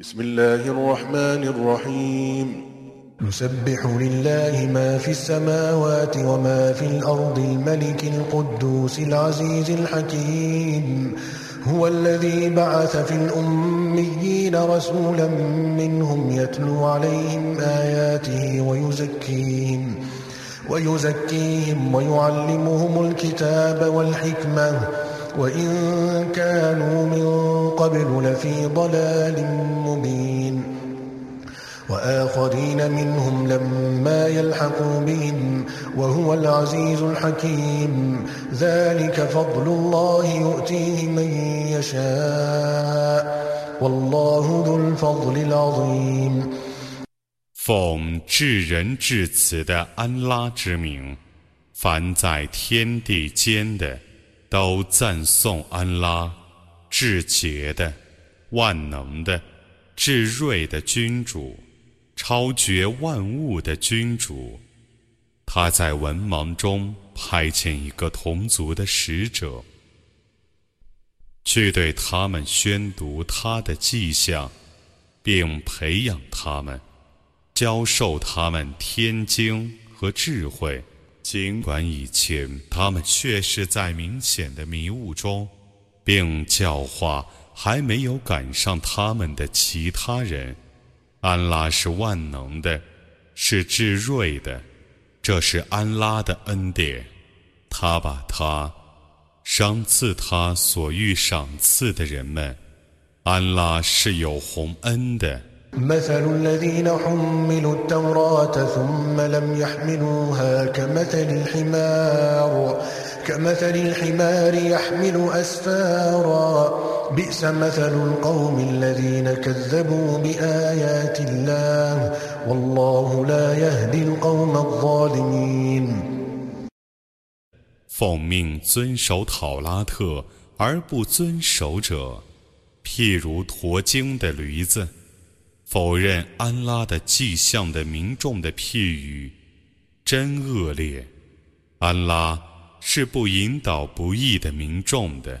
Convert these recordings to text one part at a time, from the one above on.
بسم الله الرحمن الرحيم. يسبح لله ما في السماوات وما في الأرض الملك القدوس العزيز الحكيم. هو الذي بعث في الأميين رسولا منهم يتلو عليهم آياته ويزكيهم ويزكيهم ويعلمهم الكتاب والحكمة. وإن كانوا من قبل لفي ضلال مبين وآخرين منهم لما يلحقوا بهم وهو العزيز الحكيم ذلك فضل الله يؤتيه من يشاء والله ذو الفضل العظيم 奉至仁至慈的安拉之名，凡在天地间的， 都赞颂安拉，至洁的、万能的、至睿的君主，超绝万物的君主。他在文盲中派遣一个同族的使者，去对他们宣读他的迹象，并培养他们。教授他们天经和智慧，尽管以前他们确实在明显的迷雾中，并教化还没有赶上他们的其他人。安拉是万能的，是至睿的，这是安拉的恩典。他把他赏赐他所欲赏赐的人们。安拉是有宏恩的。مثل الذين حملوا التوراة ثم لم يحملوها كمثل الحمار كمثل الحمار يحمل أسفارا بئس مثل القوم الذين كذبوا بآيات الله والله لا يهدي القوم الظالمين 奉命遵守讨拉特而不遵守者，譬如驮经的驴子。 否认安拉的迹象的民众的譬语，真恶劣。安拉是不引导不义的民众的。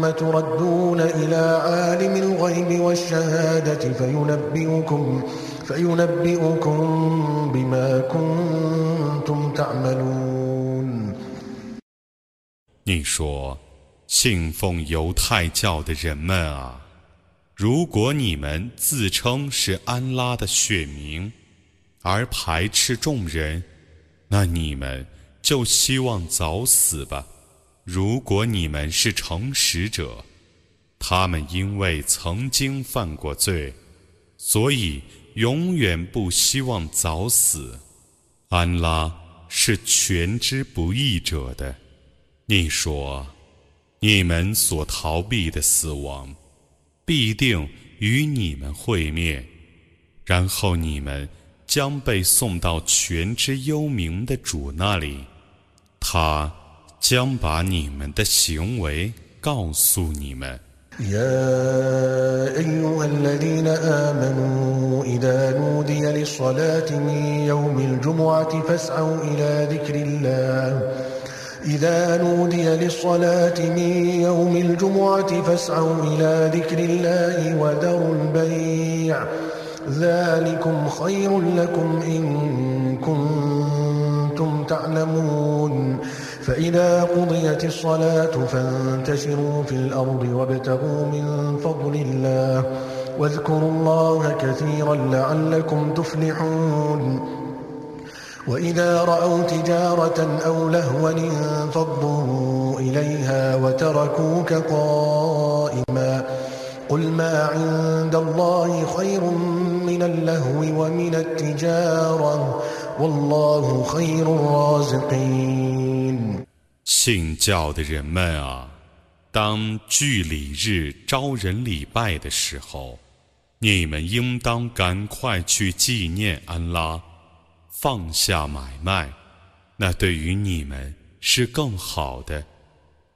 ثم تردون إلى عالم الغيب والشهادة فينبئكم فينبئكم بما كنتم تعملون 你说，信奉犹太教的人们啊，如果你们自称是安拉的选民，而排斥众人，那你们就希望早死吧。 如果你们是诚实者，他们因为曾经犯过罪，所以永远不希望早死。安拉是全知不义者的。你说，你们所逃避的死亡，必定与你们会面，然后你们将被送到全知幽冥的主那里，他。将把你们的行为告诉你们。يا أيها الذين آمنوا إذا نودي للصلاة من يوم الجمعة فاسعوا إلى ذكر الله إذا نودي للصلاة من يوم الجمعة فاسعوا إلى ذكر الله وذروا البيع ذلكم خير لكم إن كنتم تعلمون فإذا قضيت الصلاة فانتشروا في الأرض وابتغوا من فضل الله واذكروا الله كثيرا لعلكم تفلحون. وإذا رأوا تجارة أو لهوا انفضوا إليها وتركوك قائما. قل ما عند الله خير من اللهو ومن التجارة. والله خير الرازقين. 信教的人们啊，当聚礼日招人礼拜的时候，你们应当赶快去纪念安拉，放下买卖，那对于你们是更好的。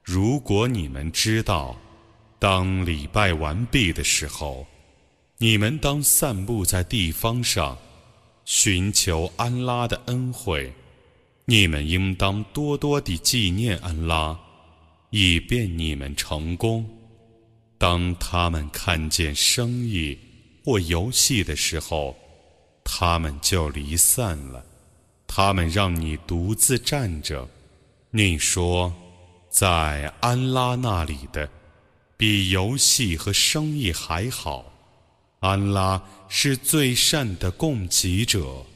如果你们知道，当礼拜完毕的时候，你们当散布在地方上，寻求安拉的恩惠。你们应当多多地纪念安拉，以便你们成功。当他们看见生意或游戏的时候，他们就离散了。他们让你独自站着，你说。在安拉那里的，比游戏和生意还好。安拉是最善的供给者。